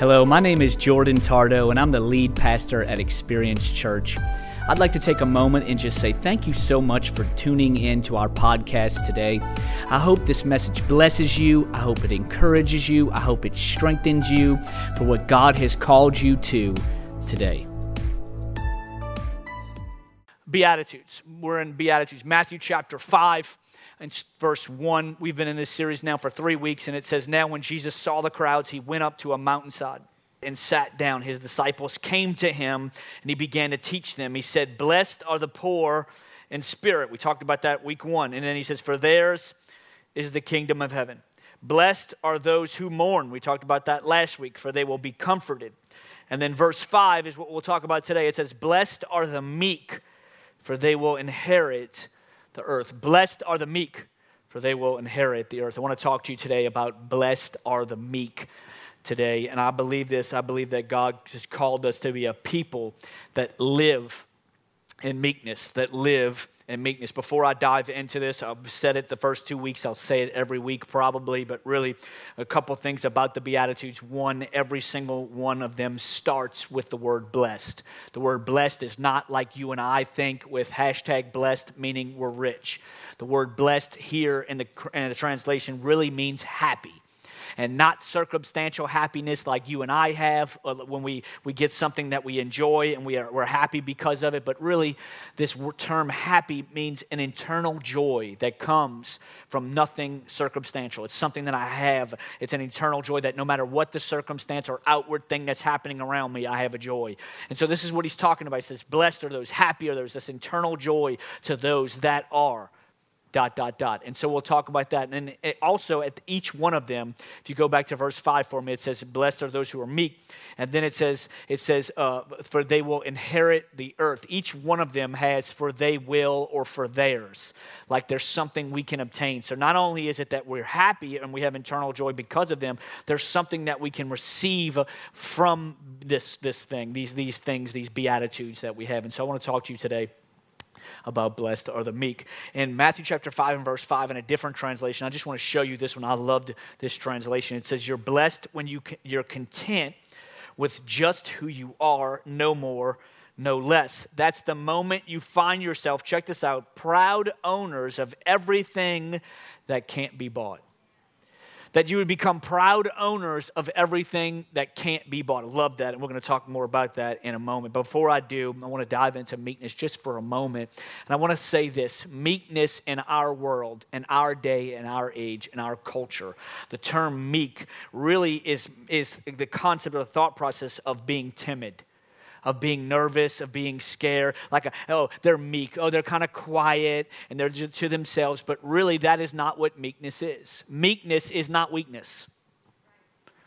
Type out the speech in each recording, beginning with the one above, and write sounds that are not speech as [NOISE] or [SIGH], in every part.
Hello, my name is Jordan Tardo, and I'm the lead pastor at Experience Church. I'd like to take a moment and just say thank you so much for tuning in to our podcast today. I hope this message blesses you. I hope it encourages you. I hope it strengthens you for what God has called you to today. Beatitudes. We're in Beatitudes, Matthew chapter 5 and verse 1. We've been in this series now for three weeks, and it says, Now when Jesus saw the crowds, he went up to a mountainside and sat down. His disciples came to him, and he began to teach them. He said, Blessed are the poor in spirit. We talked about that week one. And then he says, For theirs is the kingdom of heaven. Blessed are those who mourn. We talked about that last week, for they will be comforted. And then verse 5 is what we'll talk about today. It says, Blessed are the meek, for they will inherit the earth. Blessed are the meek, for they will inherit the earth. I want to talk to you today about blessed are the meek today. And I believe this. I believe that God has called us to be a people that live in meekness, that live in meekness. Before I dive into this, I've said it the first two weeks. I'll say it every week probably, but really a couple things about the Beatitudes. One, every single one of them starts with the word blessed. The word blessed is not like you and I think with hashtag blessed, meaning we're rich. The word blessed here in the, in the translation really means happy and not circumstantial happiness like you and I have when we, we get something that we enjoy and we are, we're happy because of it. But really, this term happy means an internal joy that comes from nothing circumstantial. It's something that I have. It's an internal joy that no matter what the circumstance or outward thing that's happening around me, I have a joy. And so this is what he's talking about. He says, Blessed are those, happy are those, this internal joy to those that are dot, dot, dot. And so we'll talk about that. And then also at each one of them, if you go back to verse 5 for me, it says, Blessed are those who are meek. And then it says, it says, uh, For they will inherit the earth. Each one of them has for they will or for theirs. Like there's something we can obtain. So not only is it that we're happy and we have internal joy because of them, there's something that we can receive from this, this thing, these, these things, these beatitudes that we have. And so I want to talk to you today about blessed are the meek. In Matthew chapter 5 and verse 5, in a different translation, I just want to show you this one. I loved this translation. It says, You're blessed when you, you're content with just who you are, no more, no less. That's the moment you find yourself, check this out, proud owners of everything that can't be bought that you would become proud owners of everything that can't be bought. I love that, and we're going to talk more about that in a moment. Before I do, I want to dive into meekness just for a moment. And I want to say this meekness in our world, in our day, in our age, in our culture, the term meek really is, is the concept or the thought process of being timid of being nervous, of being scared. Like, oh, they're meek. Oh, they're kind of quiet and they're to themselves. But really, that is not what meekness is. Meekness is not weakness.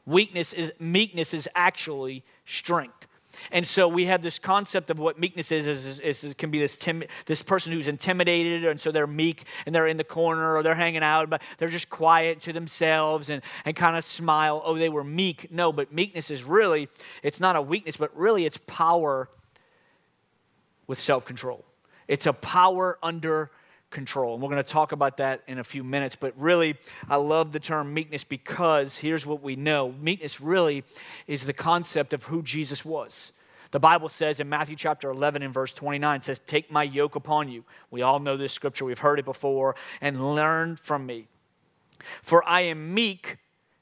Weakness is meekness is actually strength. And so we have this concept of what meekness is, is, is, is can be this, tim, this person who's intimidated, and so they're meek and they're in the corner or they're hanging out, but they're just quiet to themselves and, and kind of smile. Oh, they were meek. No, but meekness is really, it's not a weakness, but really it's power with self control. It's a power under control. And we're going to talk about that in a few minutes. But really, I love the term meekness because here's what we know meekness really is the concept of who Jesus was. The Bible says in Matthew chapter 11 and verse 29 says, Take my yoke upon you. We all know this scripture, we've heard it before, and learn from me. For I am meek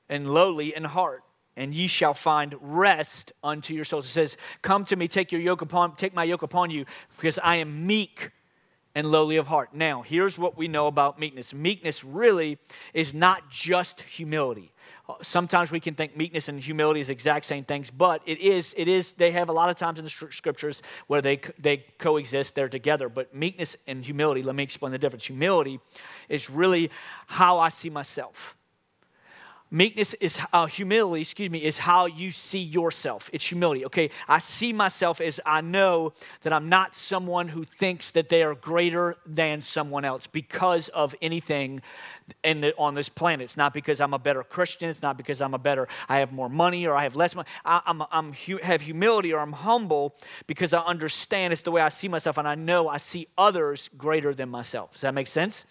and lowly in heart and ye shall find rest unto your souls. It says, Come to me, take your yoke upon, take my yoke upon you, because I am meek and lowly of heart. Now, here's what we know about meekness meekness really is not just humility. Uh, sometimes we can think meekness and humility is exact same things, but it is, it is, they have a lot of times in the scriptures where they, they coexist, they're together. But meekness and humility, let me explain the difference. Humility is really how I see myself. Meekness is uh, humility, excuse me, is how you see yourself. It's humility. Okay, I see myself as I know that I'm not someone who thinks that they are greater than someone else because of anything in the, on this planet. It's not because I'm a better Christian. It's not because I'm a better, I have more money or I have less money. I I'm, I'm, have humility or I'm humble because I understand it's the way I see myself and I know I see others greater than myself. Does that make sense?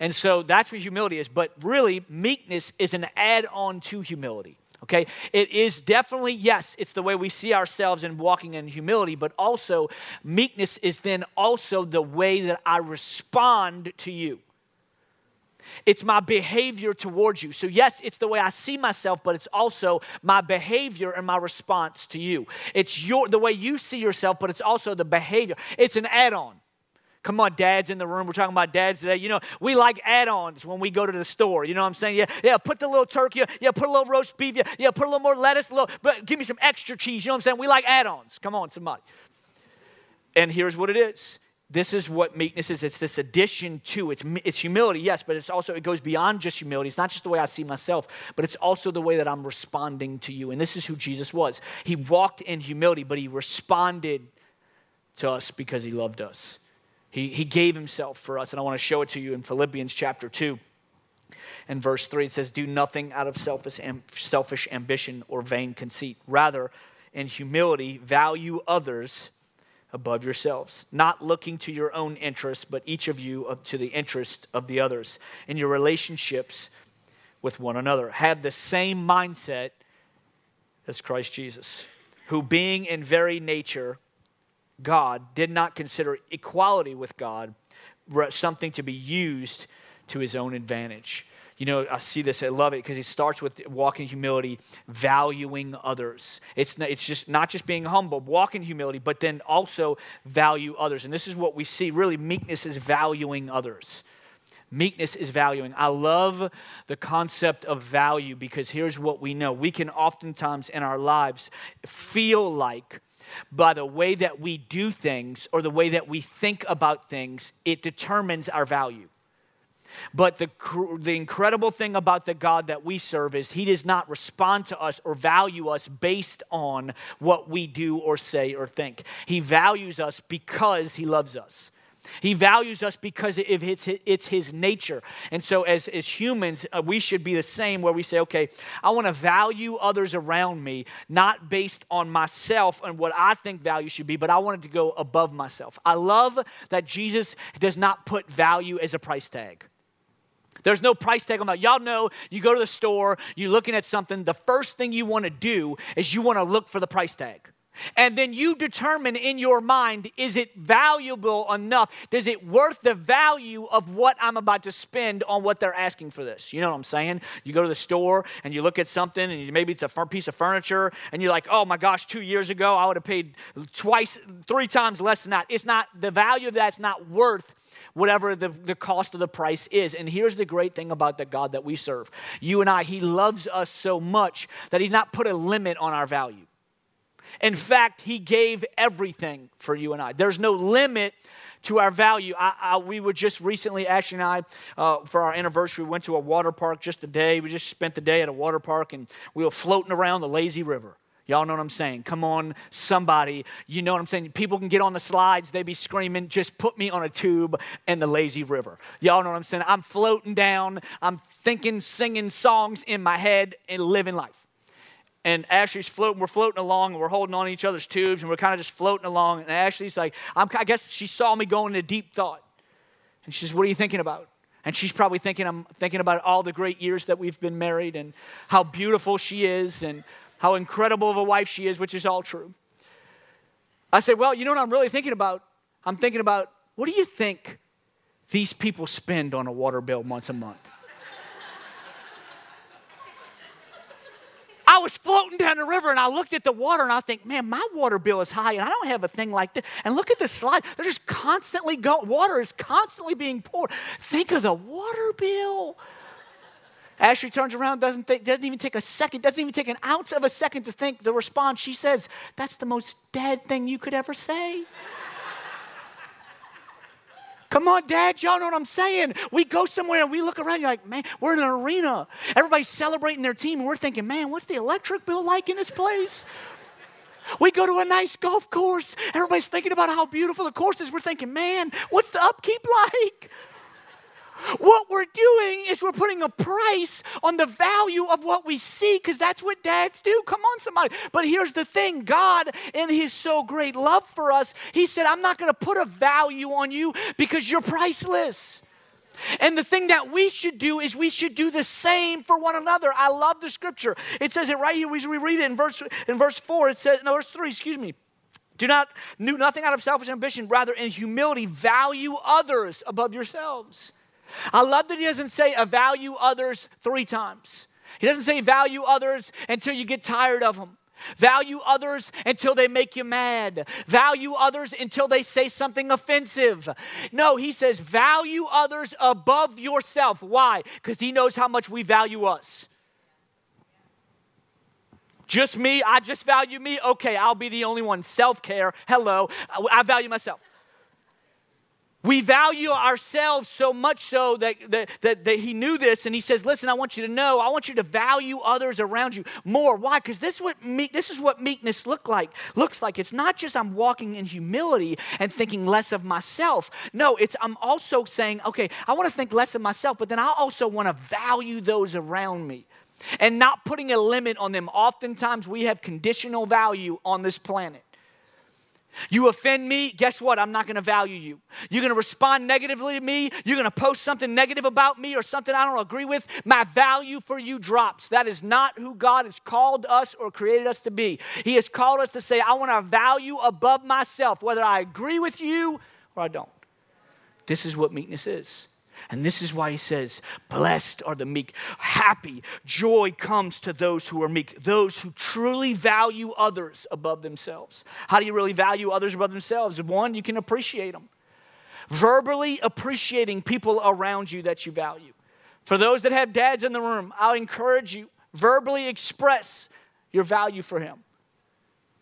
And so that's what humility is. But really, meekness is an add on to humility. Okay? It is definitely, yes, it's the way we see ourselves and walking in humility, but also meekness is then also the way that I respond to you. It's my behavior towards you. So, yes, it's the way I see myself, but it's also my behavior and my response to you. It's your, the way you see yourself, but it's also the behavior. It's an add on. Come on, dads in the room. We're talking about dads today. You know, we like add-ons when we go to the store. You know what I'm saying? Yeah, yeah, put the little turkey, yeah, put a little roast beef, yeah, yeah, put a little more lettuce, little, but give me some extra cheese. You know what I'm saying? We like add-ons. Come on, somebody. And here's what it is. This is what meekness is. It's this addition to it's it's humility, yes, but it's also it goes beyond just humility. It's not just the way I see myself, but it's also the way that I'm responding to you. And this is who Jesus was. He walked in humility, but he responded to us because he loved us. He, he gave himself for us. And I want to show it to you in Philippians chapter 2 and verse 3. It says, Do nothing out of selfish, selfish ambition or vain conceit. Rather, in humility, value others above yourselves, not looking to your own interests, but each of you to the interest of the others. In your relationships with one another, have the same mindset as Christ Jesus, who, being in very nature God, did not consider equality with God something to be used to his own advantage. You know, I see this, I love it because he starts with walking humility, valuing others. It's, not, it's just not just being humble, walking humility, but then also value others. And this is what we see really meekness is valuing others. Meekness is valuing. I love the concept of value because here's what we know. We can oftentimes in our lives feel like by the way that we do things or the way that we think about things, it determines our value. But the, the incredible thing about the God that we serve is He does not respond to us or value us based on what we do or say or think. He values us because He loves us. He values us because it's, his nature. And so, as, as humans, uh, we should be the same where we say, okay, I want to value others around me, not based on myself and what I think value should be, but I wanted to go above myself. I love that Jesus does not put value as a price tag. There's no price tag on that. Y'all know you go to the store, you're looking at something, the first thing you want to do is you want to look for the price tag. And then you determine in your mind is it valuable enough? Does it worth the value of what I'm about to spend on what they're asking for this? You know what I'm saying? You go to the store and you look at something and maybe it's a piece of furniture and you're like, oh my gosh, two years ago I would have paid twice, three times less than that. It's not, the value of that's not worth whatever the, the cost of the price is. And here's the great thing about the God that we serve. You and I, He loves us so much that He's not put a limit on our value. In fact, He gave everything for you and I. There's no limit to our value. I, I, we were just recently, Ashley and I, uh, for our anniversary, we went to a water park just a day. We just spent the day at a water park and we were floating around the lazy river. Y'all know what I'm saying? Come on, somebody. You know what I'm saying? People can get on the slides, they be screaming, just put me on a tube in the lazy river. Y'all know what I'm saying? I'm floating down, I'm thinking, singing songs in my head, and living life and Ashley's floating. We're floating along, and we're holding on each other's tubes, and we're kind of just floating along. And Ashley's like, i guess she saw me going into deep thought, and she says, "What are you thinking about?" And she's probably thinking, I'm thinking about all the great years that we've been married, and how beautiful she is, and how incredible of a wife she is, which is all true. I said, "Well, you know what I'm really thinking about? I'm thinking about what do you think these people spend on a water bill once a month?" I was floating down the river and I looked at the water and I think, man, my water bill is high and I don't have a thing like this. And look at the slide. They're just constantly going, water is constantly being poured. Think of the water bill. Ashley turns around, doesn't, think, doesn't even take a second, doesn't even take an ounce of a second to think, the response. She says, That's the most dead thing you could ever say. Come on, Dad, y'all know what I'm saying. We go somewhere and we look around, you're like, man, we're in an arena. Everybody's celebrating their team, and we're thinking, man, what's the electric bill like in this place? We go to a nice golf course. Everybody's thinking about how beautiful the course is. We're thinking, man, what's the upkeep [LAUGHS] like? What we're doing is we're putting a price on the value of what we see because that's what dads do. Come on, somebody. But here's the thing God, in His so great love for us, He said, I'm not going to put a value on you because you're priceless. And the thing that we should do is we should do the same for one another. I love the scripture. It says it right here. We read it in verse in verse 4. It says, no, verse 3, excuse me. Do not do nothing out of selfish ambition, rather in humility value others above yourselves. I love that he doesn't say value others three times. He doesn't say value others until you get tired of them. Value others until they make you mad. Value others until they say something offensive. No, he says value others above yourself. Why? Because he knows how much we value us. Just me, I just value me. Okay, I'll be the only one. Self care, hello, I value myself. We value ourselves so much so that, that, that, that, he knew this and he says, Listen, I want you to know, I want you to value others around you more. Why? Because this, what this is what meekness look like, looks like. It's not just I'm walking in humility and thinking less of myself. No, it's I'm also saying, okay, I want to think less of myself, but then I also want to value those around me and not putting a limit on them. Oftentimes we have conditional value on this planet. You offend me, guess what? I'm not gonna value you. You're gonna respond negatively to me, you're gonna post something negative about me or something I don't agree with, my value for you drops. That is not who God has called us or created us to be. He has called us to say, I wanna value above myself, whether I agree with you or I don't. This is what meekness is. And this is why he says, Blessed are the meek, happy, joy comes to those who are meek, those who truly value others above themselves. How do you really value others above themselves? One, you can appreciate them. Verbally appreciating people around you that you value. For those that have dads in the room, I'll encourage you, verbally express your value for him.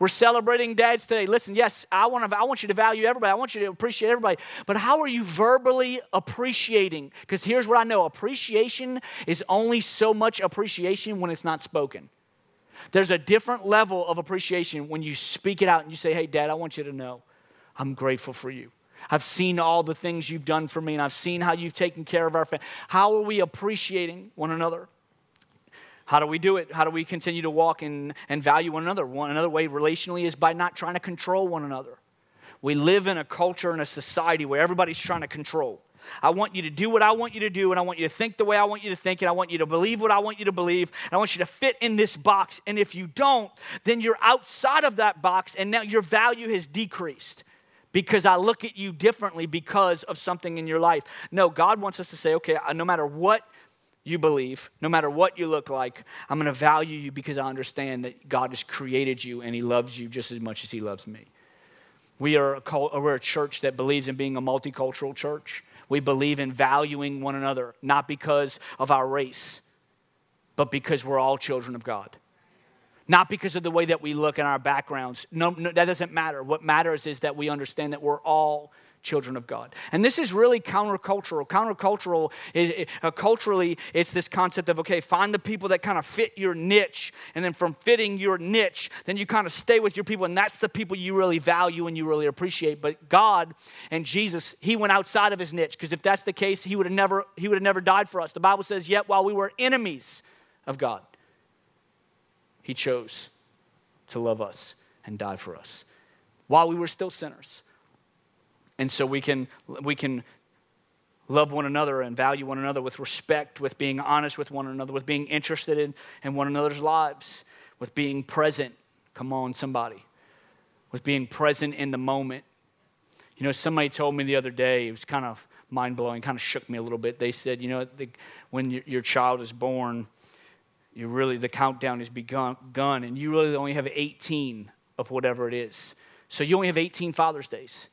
We're celebrating dads today. Listen, yes, I want, to, I want you to value everybody. I want you to appreciate everybody. But how are you verbally appreciating? Because here's what I know appreciation is only so much appreciation when it's not spoken. There's a different level of appreciation when you speak it out and you say, hey, dad, I want you to know I'm grateful for you. I've seen all the things you've done for me, and I've seen how you've taken care of our family. How are we appreciating one another? How do we do it? How do we continue to walk and, and value one another? One another way relationally is by not trying to control one another. We live in a culture and a society where everybody's trying to control. I want you to do what I want you to do, and I want you to think the way I want you to think, and I want you to believe what I want you to believe, and I want you to fit in this box. And if you don't, then you're outside of that box, and now your value has decreased because I look at you differently because of something in your life. No, God wants us to say, okay, no matter what you believe, no matter what you look like, I'm going to value you because I understand that God has created you and He loves you just as much as He loves me. We are a, we're a church that believes in being a multicultural church. We believe in valuing one another, not because of our race, but because we're all children of God. Not because of the way that we look and our backgrounds. No, no, that doesn't matter. What matters is that we understand that we're all children of God. And this is really countercultural. Countercultural, uh, culturally, it's this concept of okay, find the people that kind of fit your niche, and then from fitting your niche, then you kind of stay with your people, and that's the people you really value and you really appreciate. But God and Jesus, He went outside of His niche because if that's the case, He would have never He would have never died for us. The Bible says, yet while we were enemies of God, He chose to love us and die for us while we were still sinners. And so we can, we can love one another and value one another with respect, with being honest with one another, with being interested in, in one another's lives, with being present. Come on, somebody. With being present in the moment. You know, somebody told me the other day, it was kind of mind blowing, kind of shook me a little bit. They said, you know, the, when your, your child is born, you really, the countdown has begun, begun, and you really only have 18 of whatever it is. So you only have 18 Father's Days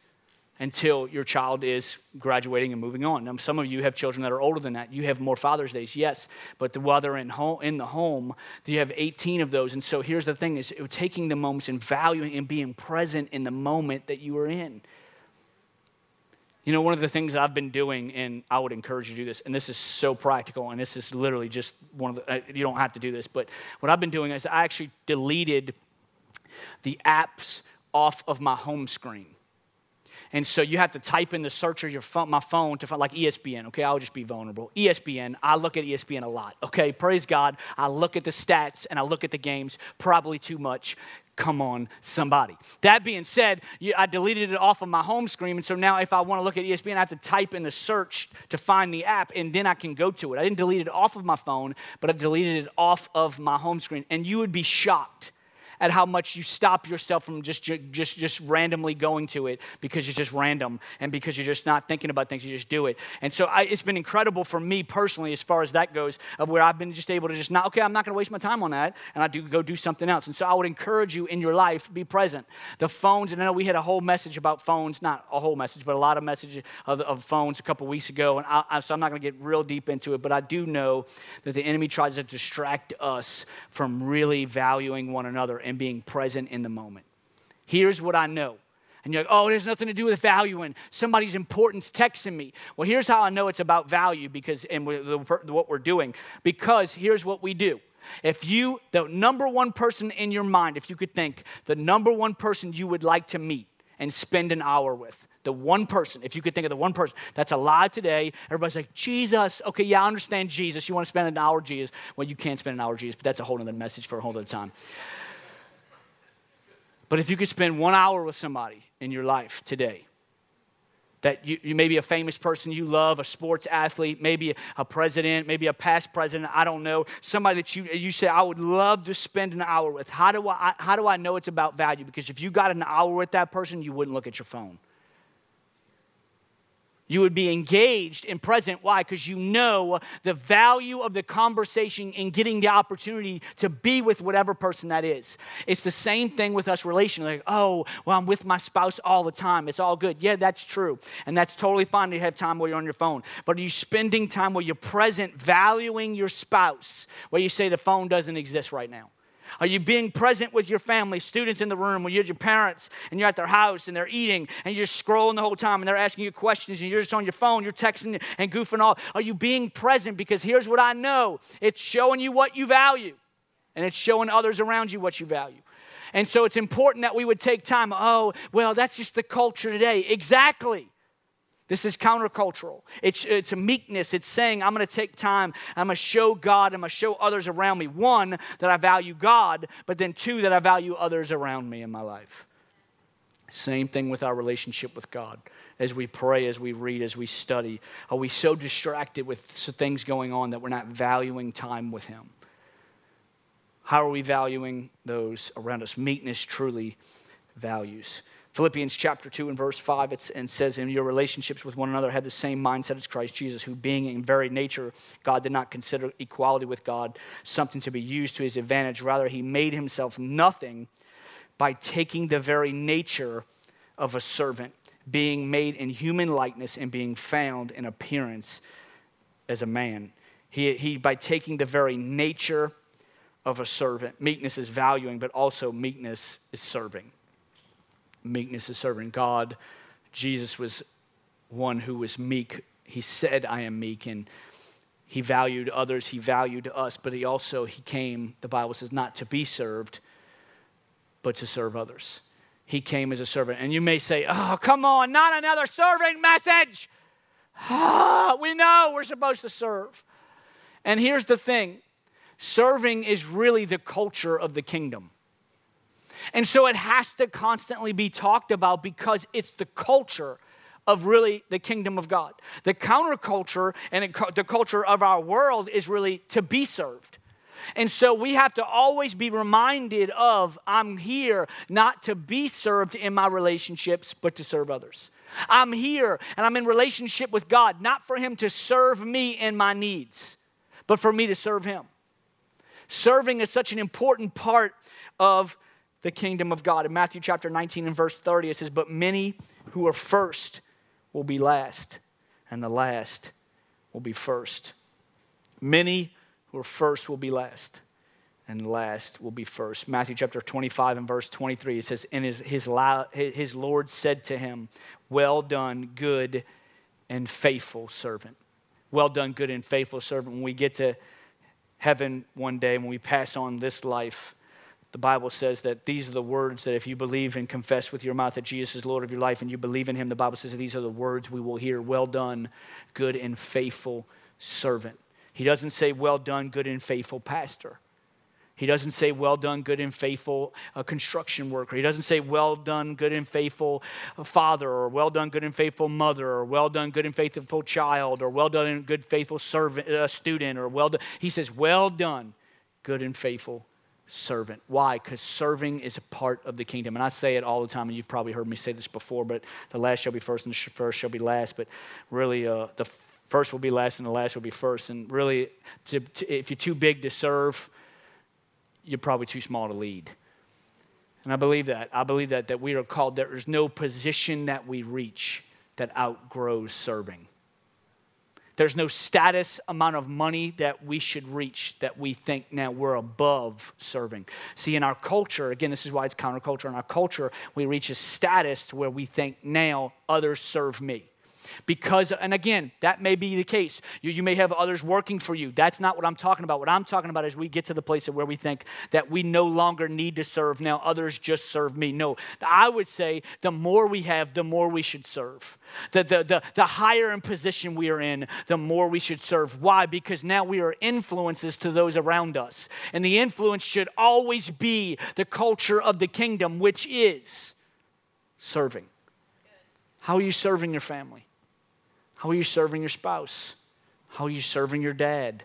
until your child is graduating and moving on. Now, some of you have children that are older than that. You have more Father's Days, yes, but the, while they're in, home, in the home, you have 18 of those. And so here's the thing is taking the moments and valuing and being present in the moment that you are in. You know, one of the things I've been doing, and I would encourage you to do this, and this is so practical, and this is literally just one of the, uh, you don't have to do this, but what I've been doing is I actually deleted the apps off of my home screen. And so you have to type in the search of your phone, my phone to find like ESPN. Okay, I'll just be vulnerable. ESPN. I look at ESPN a lot. Okay, praise God. I look at the stats and I look at the games probably too much. Come on, somebody. That being said, I deleted it off of my home screen, and so now if I want to look at ESPN, I have to type in the search to find the app, and then I can go to it. I didn't delete it off of my phone, but I deleted it off of my home screen, and you would be shocked at how much you stop yourself from just, just, just randomly going to it because it's just random and because you're just not thinking about things, you just do it. And so I, it's been incredible for me personally, as far as that goes, of where I've been just able to just not, okay, I'm not going to waste my time on that, and I do go do something else. And so I would encourage you in your life, be present. The phones, and I know we had a whole message about phones, not a whole message, but a lot of messages of, of phones a couple weeks ago, and I, I, so I'm not going to get real deep into it, but I do know that the enemy tries to distract us from really valuing one another and being present in the moment. Here's what I know. And you're like, oh, it has nothing to do with value and somebody's importance texting me. Well, here's how I know it's about value because, and what we're doing. Because here's what we do. If you, the number one person in your mind, if you could think, the number one person you would like to meet and spend an hour with, the one person, if you could think of the one person that's alive today, everybody's like, Jesus. Okay, yeah, I understand Jesus. You want to spend an hour Jesus. Well, you can't spend an hour Jesus, but that's a whole other message for a whole other time. But if you could spend one hour with somebody in your life today, that you, you may be a famous person you love, a sports athlete, maybe a president, maybe a past president, I don't know, somebody that you, you say, I would love to spend an hour with. How do, I, how do I know it's about value? Because if you got an hour with that person, you wouldn't look at your phone. You would be engaged and present. Why? Because you know the value of the conversation and getting the opportunity to be with whatever person that is. It's the same thing with us relationally. Like, oh, well, I'm with my spouse all the time. It's all good. Yeah, that's true. And that's totally fine to have time while you're on your phone. But are you spending time where you're present, valuing your spouse, where you say the phone doesn't exist right now? Are you being present with your family, students in the room, when you're your parents and you're at their house and they're eating and you're scrolling the whole time and they're asking you questions and you're just on your phone, you're texting and goofing off? Are you being present? Because here's what I know it's showing you what you value and it's showing others around you what you value. And so it's important that we would take time. Oh, well, that's just the culture today. Exactly. This is countercultural. It's, it's a meekness. It's saying, I'm going to take time. I'm going to show God. I'm going to show others around me. One, that I value God, but then two, that I value others around me in my life. Same thing with our relationship with God. As we pray, as we read, as we study, are we so distracted with things going on that we're not valuing time with Him? How are we valuing those around us? Meekness truly values. Philippians chapter 2 and verse 5, it says, In your relationships with one another, have the same mindset as Christ Jesus, who being in very nature God did not consider equality with God something to be used to his advantage. Rather, he made himself nothing by taking the very nature of a servant, being made in human likeness and being found in appearance as a man. He, he by taking the very nature of a servant, meekness is valuing, but also meekness is serving meekness is serving God. Jesus was one who was meek. He said, I am meek. And he valued others, he valued us, but he also he came, the Bible says, not to be served, but to serve others. He came as a servant. And you may say, Oh, come on, not another serving message. Ah, we know we're supposed to serve. And here's the thing serving is really the culture of the kingdom. And so it has to constantly be talked about because it's the culture of really the kingdom of God. The counterculture and the culture of our world is really to be served. And so we have to always be reminded of I'm here not to be served in my relationships, but to serve others. I'm here and I'm in relationship with God, not for Him to serve me in my needs, but for me to serve Him. Serving is such an important part of the kingdom of God. In Matthew chapter 19 and verse 30, it says, But many who are first will be last, and the last will be first. Many who are first will be last, and last will be first. Matthew chapter 25 and verse 23, it says, And his, his, his Lord said to him, Well done, good and faithful servant. Well done, good and faithful servant. When we get to heaven one day, when we pass on this life, the Bible says that these are the words that if you believe and confess with your mouth that Jesus is Lord of your life and you believe in him, the Bible says these are the words we will hear. Well done, good and faithful servant. He doesn't say, Well done, good and faithful pastor. He doesn't say, Well done, good and faithful uh, construction worker. He doesn't say, Well done, good and faithful uh, father, or Well done, good and faithful mother, or Well done, good and faithful child, or Well done, good, faithful servant, uh, student, or Well done. He says, Well done, good and faithful servant. Why? Because serving is a part of the kingdom. And I say it all the time, and you've probably heard me say this before, but the last shall be first, and the first shall be last. But really, uh, the first will be last, and the last will be first. And really, to, to, if you're too big to serve, you're probably too small to lead. And I believe that. I believe that, that we are called, there is no position that we reach that outgrows serving. There's no status amount of money that we should reach that we think now we're above serving. See, in our culture, again, this is why it's counterculture. In our culture, we reach a status to where we think now others serve me. Because, and again, that may be the case. You, you may have others working for you. That's not what I'm talking about. What I'm talking about is we get to the place where we think that we no longer need to serve. Now others just serve me. No, I would say the more we have, the more we should serve. The, the, the, the higher in position we are in, the more we should serve. Why? Because now we are influences to those around us. And the influence should always be the culture of the kingdom, which is serving. How are you serving your family? How are you serving your spouse? How are you serving your dad?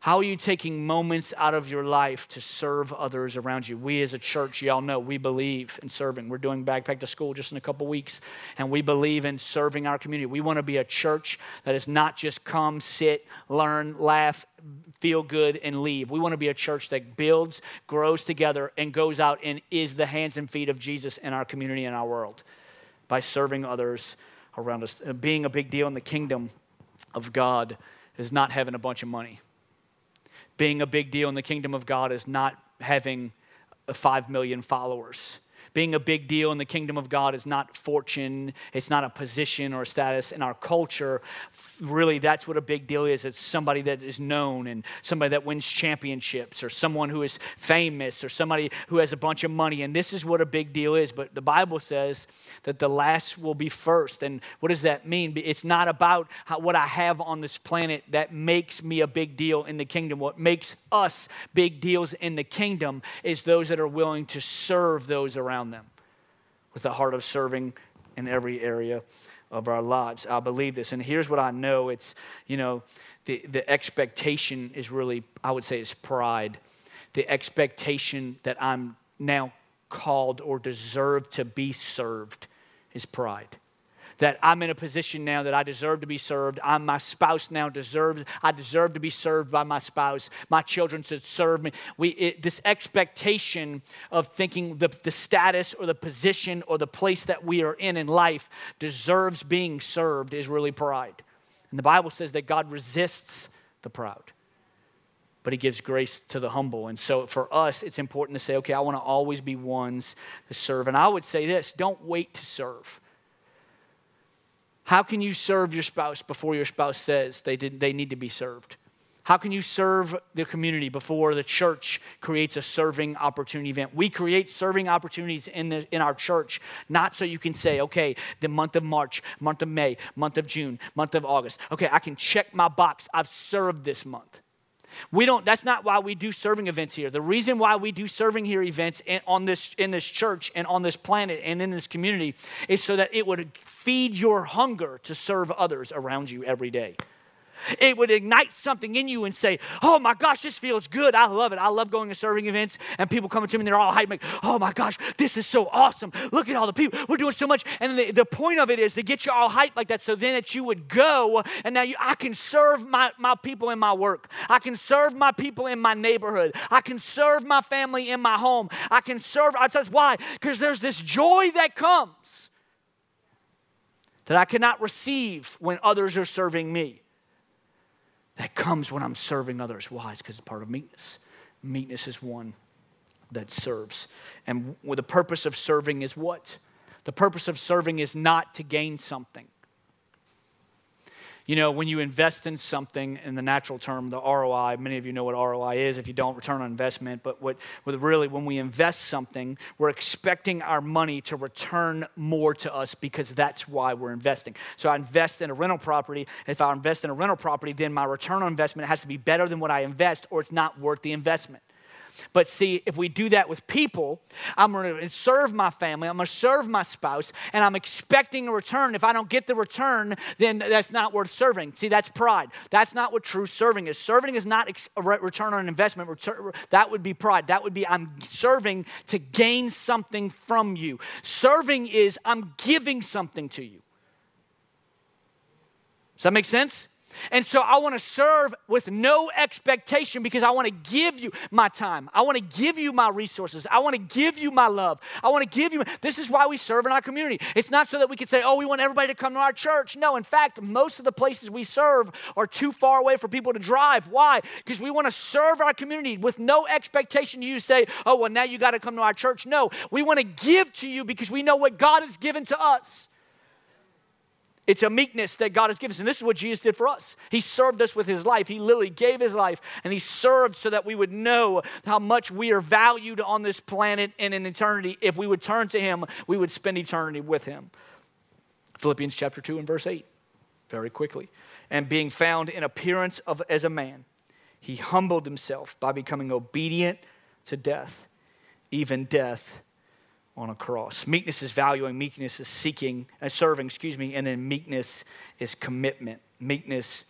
How are you taking moments out of your life to serve others around you? We as a church, y'all know, we believe in serving. We're doing Backpack to School just in a couple weeks, and we believe in serving our community. We want to be a church that is not just come, sit, learn, laugh, feel good, and leave. We want to be a church that builds, grows together, and goes out and is the hands and feet of Jesus in our community and our world by serving others around us. Uh, being a big deal in the kingdom of God is not having a bunch of money. Being a big deal in the kingdom of God is not having 5 million followers. Being a big deal in the kingdom of God is not fortune, it's not a position or a status. In our culture, really, that's what a big deal is. It's somebody that is known and somebody that wins championships or someone who is famous or somebody who has a bunch of money. And this is what a big deal is. But the Bible says that the last will be first. And what does that mean? It's not about how, what I have on this planet that makes me a big deal in the kingdom. What makes us big deals in the kingdom is those that are willing to serve those around around them with a heart of serving in every area of our lives. I believe this. And here's what I know it's, you know, the, the expectation is really, I would say, is pride. The expectation that I'm now called or deserve to be served is pride that I'm in a position now that I deserve to be served. I'm my spouse now deserves, I deserve to be served by my spouse. My children should serve me. We, it, this expectation of thinking the, the status or the position or the place that we are in in life deserves being served is really pride. And the Bible says that God resists the proud but he gives grace to the humble. And so for us, it's important to say, okay, I want to always be ones to serve. And I would say this don't wait to serve. How can you serve your spouse before your spouse says they, did, they need to be served? How can you serve the community before the church creates a serving opportunity event? We create serving opportunities in, the, in our church, not so you can say, okay, the month of March, month of May, month of June, month of August. Okay, I can check my box. I've served this month. We don't, that's not why we do serving events here. The reason why we do serving here events in, on this, in this church and on this planet and in this community is so that it would feed your hunger to serve others around you every day. It would ignite something in you and say, Oh my gosh, this feels good. I love it. I love going to serving events and people coming to me and they're all hyped, like, Oh my gosh, this is so awesome. Look at all the people. We're doing so much. And the, the point of it is to get you all hyped like that so then that you would go and now you, I can serve my, my people in my work. I can serve my people in my neighborhood. I can serve my family in my home. I can serve. I says, Why? Because there's this joy that comes that I cannot receive when others are serving me that comes when I'm serving others. Why? It's because it's part of meekness. Meekness is one that serves. And the purpose of serving is what? The purpose of serving is not to gain something. You know, when you invest in something, in the natural term, the ROI, many of you know what ROI is if you don't, return on investment. But what, what really, when we invest something, we're expecting our money to return more to us because that's why we're investing. So I invest in a rental property. If I invest in a rental property, then my return on investment has to be better than what I invest, or it's not worth the investment. But see, if we do that with people, I'm going to serve my family, I'm going to serve my spouse, and I'm expecting a return. If I don't get the return, then that's not worth serving. See, that's pride. That's not what true serving is. Serving is not a return on investment. That would be pride. That would be I'm serving to gain something from you. Serving is I'm giving something to you. Does that make sense? And so I want to serve with no expectation because I want to give you my time. I want to give you my resources. I want to give you my love. I want to give you. This is why we serve in our community. It's not so that we can say, oh, we want everybody to come to our church. No, in fact, most of the places we serve are too far away for people to drive. Why? Because we want to serve our community with no expectation you say, oh, well, now you got to come to our church. No, we want to give to you because we know what God has given to us. It's a meekness that God has given us. And this is what Jesus did for us. He served us with his life. He literally gave his life and he served so that we would know how much we are valued on this planet and in eternity. If we would turn to him, we would spend eternity with him. Philippians chapter 2 and verse 8, very quickly. And being found in appearance of as a man, he humbled himself by becoming obedient to death, even death on a cross. Meekness is valuing, meekness is seeking, uh, serving, excuse me, and then meekness is commitment. Meekness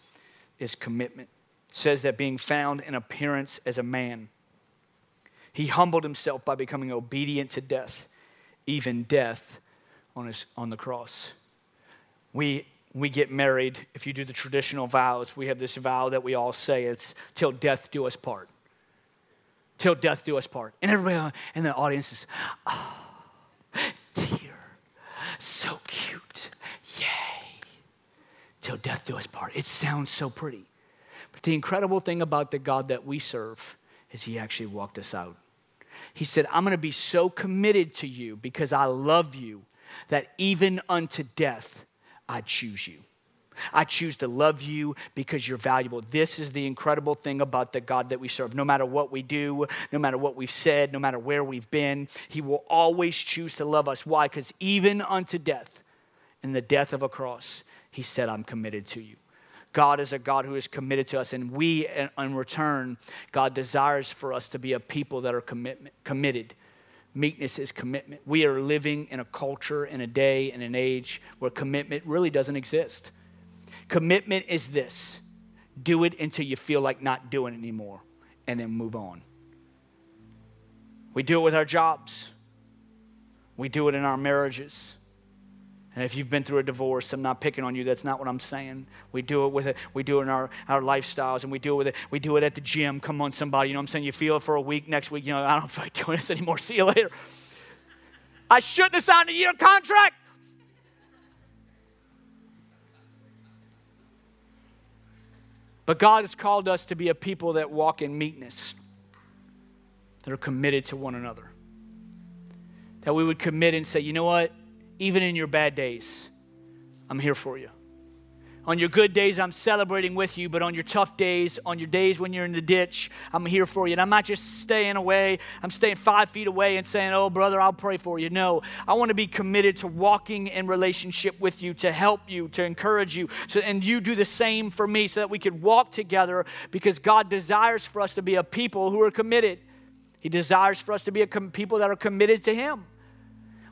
is commitment. It says that being found in appearance as a man, he humbled himself by becoming obedient to death, even death on, his, on the cross. We, we get married, if you do the traditional vows, we have this vow that we all say it's till death do us part. Till death do us part. And everybody in the audience is, oh, Dear, so cute. Yay. Till death do us part. It sounds so pretty. But the incredible thing about the God that we serve is he actually walked us out. He said, I'm going to be so committed to you because I love you that even unto death I choose you. I choose to love you because you're valuable. This is the incredible thing about the God that we serve. No matter what we do, no matter what we've said, no matter where we've been, He will always choose to love us. Why? Because even unto death, in the death of a cross, He said, I'm committed to you. God is a God who is committed to us, and we, in return, God desires for us to be a people that are commitment, committed. Meekness is commitment. We are living in a culture, in a day, in an age where commitment really doesn't exist. Commitment is this do it until you feel like not doing it anymore, and then move on. We do it with our jobs, we do it in our marriages. And if you've been through a divorce, I'm not picking on you. That's not what I'm saying. We do it with it. We do it in our, our lifestyles, and we do it with it. We do it at the gym. Come on, somebody. You know what I'm saying? You feel it for a week. Next week, you know, I don't feel like doing this anymore. See you later. I shouldn't have signed a year contract. But God has called us to be a people that walk in meekness, that are committed to one another. That we would commit and say, you know what? Even in your bad days, I'm here for you. On your good days, I'm celebrating with you, but on your tough days, on your days when you're in the ditch, I'm here for you. And I'm not just staying away, I'm staying five feet away and saying, Oh, brother, I'll pray for you. No, I want to be committed to walking in relationship with you, to help you, to encourage you. So, and you do the same for me so that we could walk together because God desires for us to be a people who are committed. He desires for us to be a com- people that are committed to Him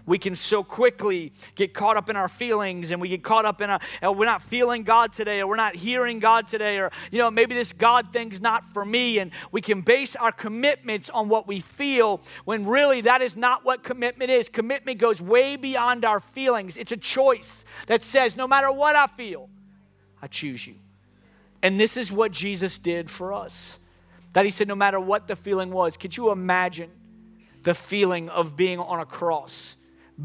we can so quickly get caught up in our feelings and we get caught up in a, oh, we're not feeling God today or we're not hearing God today or, you know, maybe this God thing's not for me. And we can base our commitments on what we feel when really that is not what commitment is. Commitment goes way beyond our feelings. It's a choice that says, no matter what I feel, I choose you. And this is what Jesus did for us. That he said, no matter what the feeling was, could you imagine the feeling of being on a cross?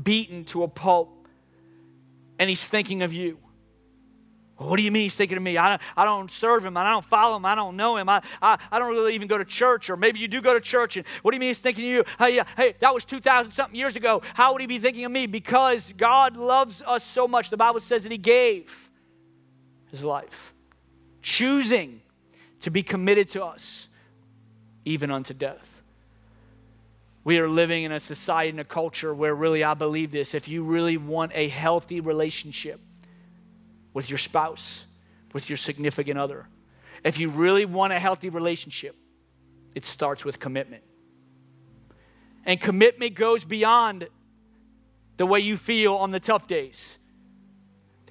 Beaten to a pulp, and he's thinking of you. what do you mean he's thinking of me? I, I don't serve him. I don't follow him. I don't know him. I, I, I don't really even go to church. Or maybe you do go to church. And what do you mean he's thinking of you? Hey, hey, that was 2,000 something years ago. How would he be thinking of me? Because God loves us so much. The Bible says that he gave. his life, choosing to be committed to us, even unto death. We are living in a society and a culture where really I believe this. If you really want a healthy relationship with your spouse, with your significant other, if you really want a healthy relationship, it starts with commitment. And commitment goes beyond the way you feel on the tough days.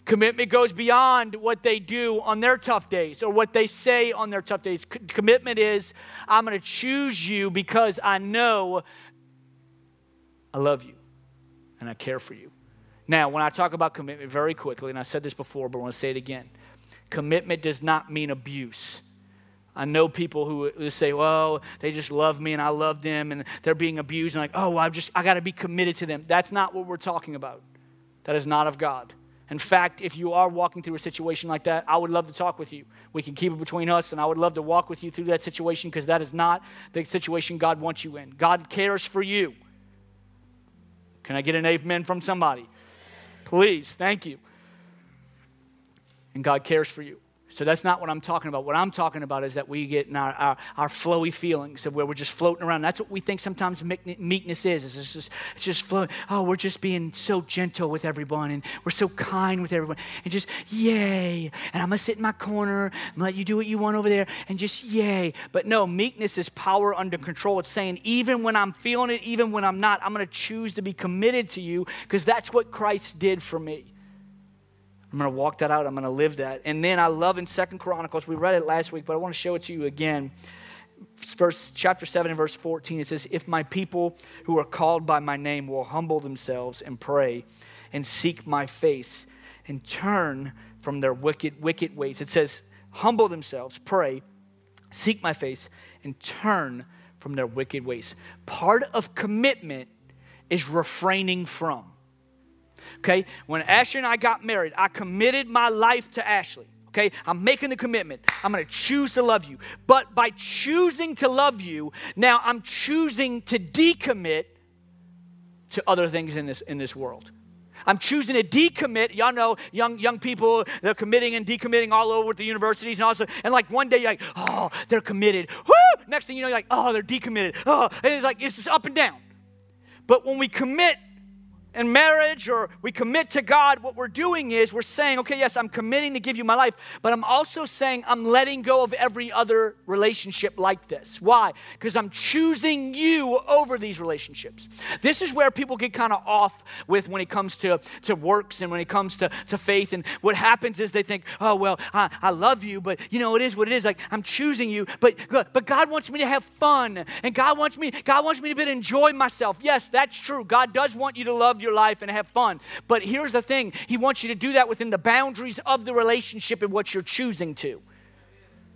Commitment goes beyond what they do on their tough days or what they say on their tough days. C- commitment is I'm going to choose you because I know I love you and I care for you. Now, when I talk about commitment very quickly, and I said this before, but I want to say it again commitment does not mean abuse. I know people who, say, well, they just love me and I love them and they're being abused. And like, oh, I just, I got to be committed to them. That's not what we're talking about. That is not of God. In fact, if you are walking through a situation like that, I would love to talk with you. We can keep it between us, and I would love to walk with you through that situation because that is not the situation God wants you in. God cares for you. Can I get an amen from somebody? Please, thank you. And God cares for you. So that's not what I'm talking about. What I'm talking about is that we get in our, our, our flowy feelings of where we're just floating around. That's what we think sometimes meekness is. It's just, it's just floating. Oh, we're just being so gentle with everyone and we're so kind with everyone. And just, yay. And I'm going to sit in my corner and let you do what you want over there and just, yay. But no, meekness is power under control. It's saying, even when I'm feeling it, even when I'm not, I'm going to choose to be committed to you because that's what Christ did for me. I'm going to walk that out. I'm going to live that. And then I love in Second Chronicles, we read it last week, but I want to show it to you again. Verse, chapter 7 and verse 14, it says, If my people who are called by my name will humble themselves and pray and seek my face and turn from their wicked, wicked ways. It says, humble themselves, pray, seek my face, and turn from their wicked ways. Part of commitment is refraining from. Okay? When Ashley and I got married, I committed my life to Ashley. Okay? I'm making the commitment. I'm going to choose to love you. But by choosing to love you, now I'm choosing to decommit to other things in this in this world. I'm choosing to decommit. Y'all know young young people, they're committing and decommitting all over the universities and also, and like one day you're like, oh, they're committed. Woo! Next thing you know, you're like, oh, they're decommitted. Oh, and it's like it's just up and down. But when we commit in marriage or we commit to God, what we're doing is we're saying, okay, yes, I'm committing to give you my life, but I'm also saying I'm letting go of every other relationship like this. Why? Because I'm choosing you over these relationships. This is where people get kind of off with when it comes to, to works and when it comes to, to faith. And what happens is they think, oh, well, I, I love you, but you know, it is what it is. Like, I'm choosing you, but, but God wants me to have fun and God wants me, God wants me to be to enjoy myself. Yes, that's true. God does want you to love your life and have fun. But here's the thing He wants you to do that within the boundaries of the relationship and what you're choosing to.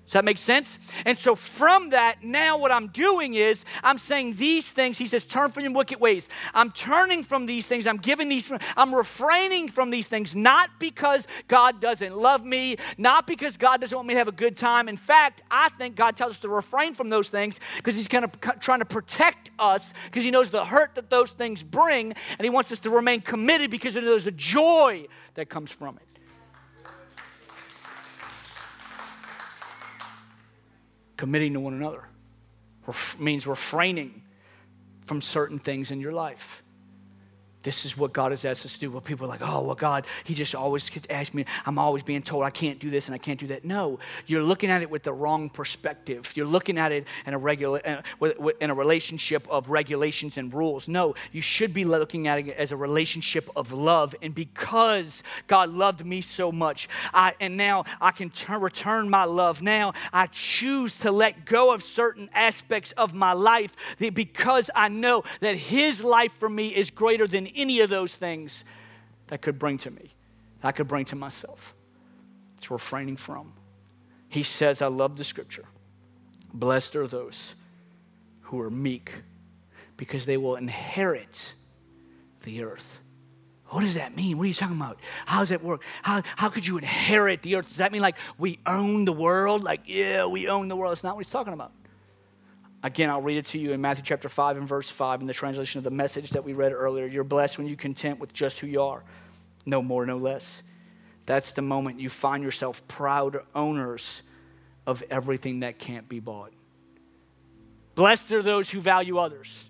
Does that make sense? And so from that, now what I'm doing is I'm saying these things. He says, turn from your wicked ways. I'm turning from these things. I'm giving these, I'm refraining from these things, not because God doesn't love me, not because God doesn't want me to have a good time. In fact, I think God tells us to refrain from those things because He's kind of trying to protect us because He knows the hurt that those things bring, and He wants us to remain committed because He knows the joy that comes from it. Committing to one another Ref- means refraining from certain things in your life. This is what God has asked us to do. Well, people are like, oh, well, God, He just always asks me, I'm always being told I can't do this and I can't do that. No, you're looking at it with the wrong perspective. You're looking at it in a, regula- uh, in a relationship of regulations and rules. No, you should be looking at it as a relationship of love. And because God loved me so much, I, and now I can turn, return my love. Now I choose to let go of certain aspects of my life because I know that His life for me is greater than any of those things that could bring to me, I could bring to myself. It's refraining from. He says, I love the scripture. Blessed are those who are meek because they will inherit the earth. What does that mean? What are you talking about? How does that work? How, how could you inherit the earth? Does that mean like we own the world? Like, yeah, we own the world. That's not what he's talking about. Again, I'll read it to you in Matthew chapter 5 and verse 5 in the translation of the message that we read earlier. You're blessed when you content with just who you are, no more, no less. that's the moment you find yourself proud owners of everything that can't be bought. Blessed are those who value others.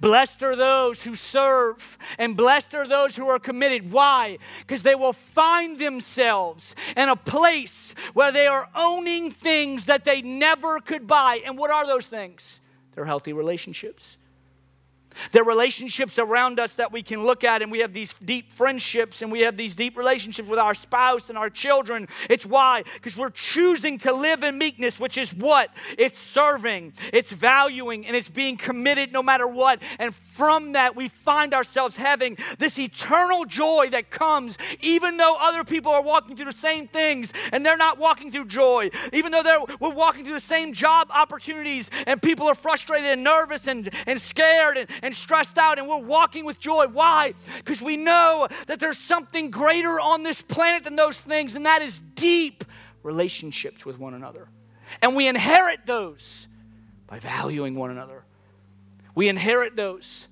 Blessed are those who serve, and blessed are those who are committed. Why? Because they will find themselves in a place where they are owning things that they never could buy. And what are those things? They're healthy relationships. There are relationships around us that we can look at, and we have these deep friendships and we have these deep relationships with our spouse and our children. It's why? Because we're choosing to live in meekness, which is what? It's serving, it's valuing, and it's being committed no matter what. And from that, we find ourselves having this eternal joy that comes even though other people are walking through the same things and they're not walking through joy, even though they're, we're walking through the same job opportunities and people are frustrated and nervous and, and scared and, and stressed out, and we're walking with joy. Why? Because we know that there's something greater on this planet than those things, and that is deep relationships with one another. And we inherit those by valuing one another. We inherit those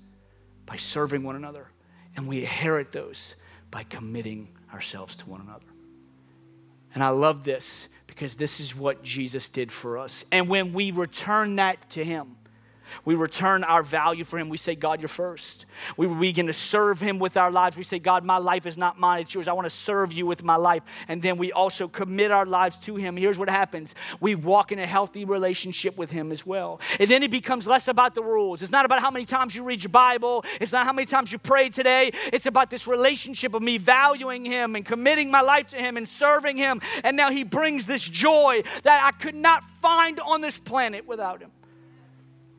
by serving one another, and we inherit those by committing ourselves to one another. And I love this because this is what Jesus did for us. And when we return that to Him, we return our value for Him. We say, God, you're first. We begin to serve Him with our lives. We say, God, my life is not mine, it's yours. I want to serve you with my life. And then we also commit our lives to Him. Here's what happens we walk in a healthy relationship with Him as well. And then it becomes less about the rules. It's not about how many times you read your Bible, it's not how many times you pray today. It's about this relationship of me valuing Him and committing my life to Him and serving Him. And now He brings this joy that I could not find on this planet without Him.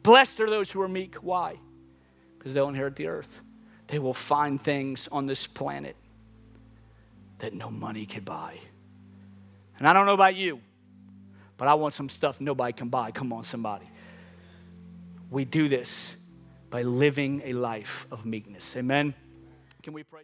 Blessed are those who are meek. Why? Because they'll inherit the earth. They will find things on this planet that no money could buy. And I don't know about you, but I want some stuff nobody can buy. Come on, somebody. We do this by living a life of meekness. Amen. Can we pray?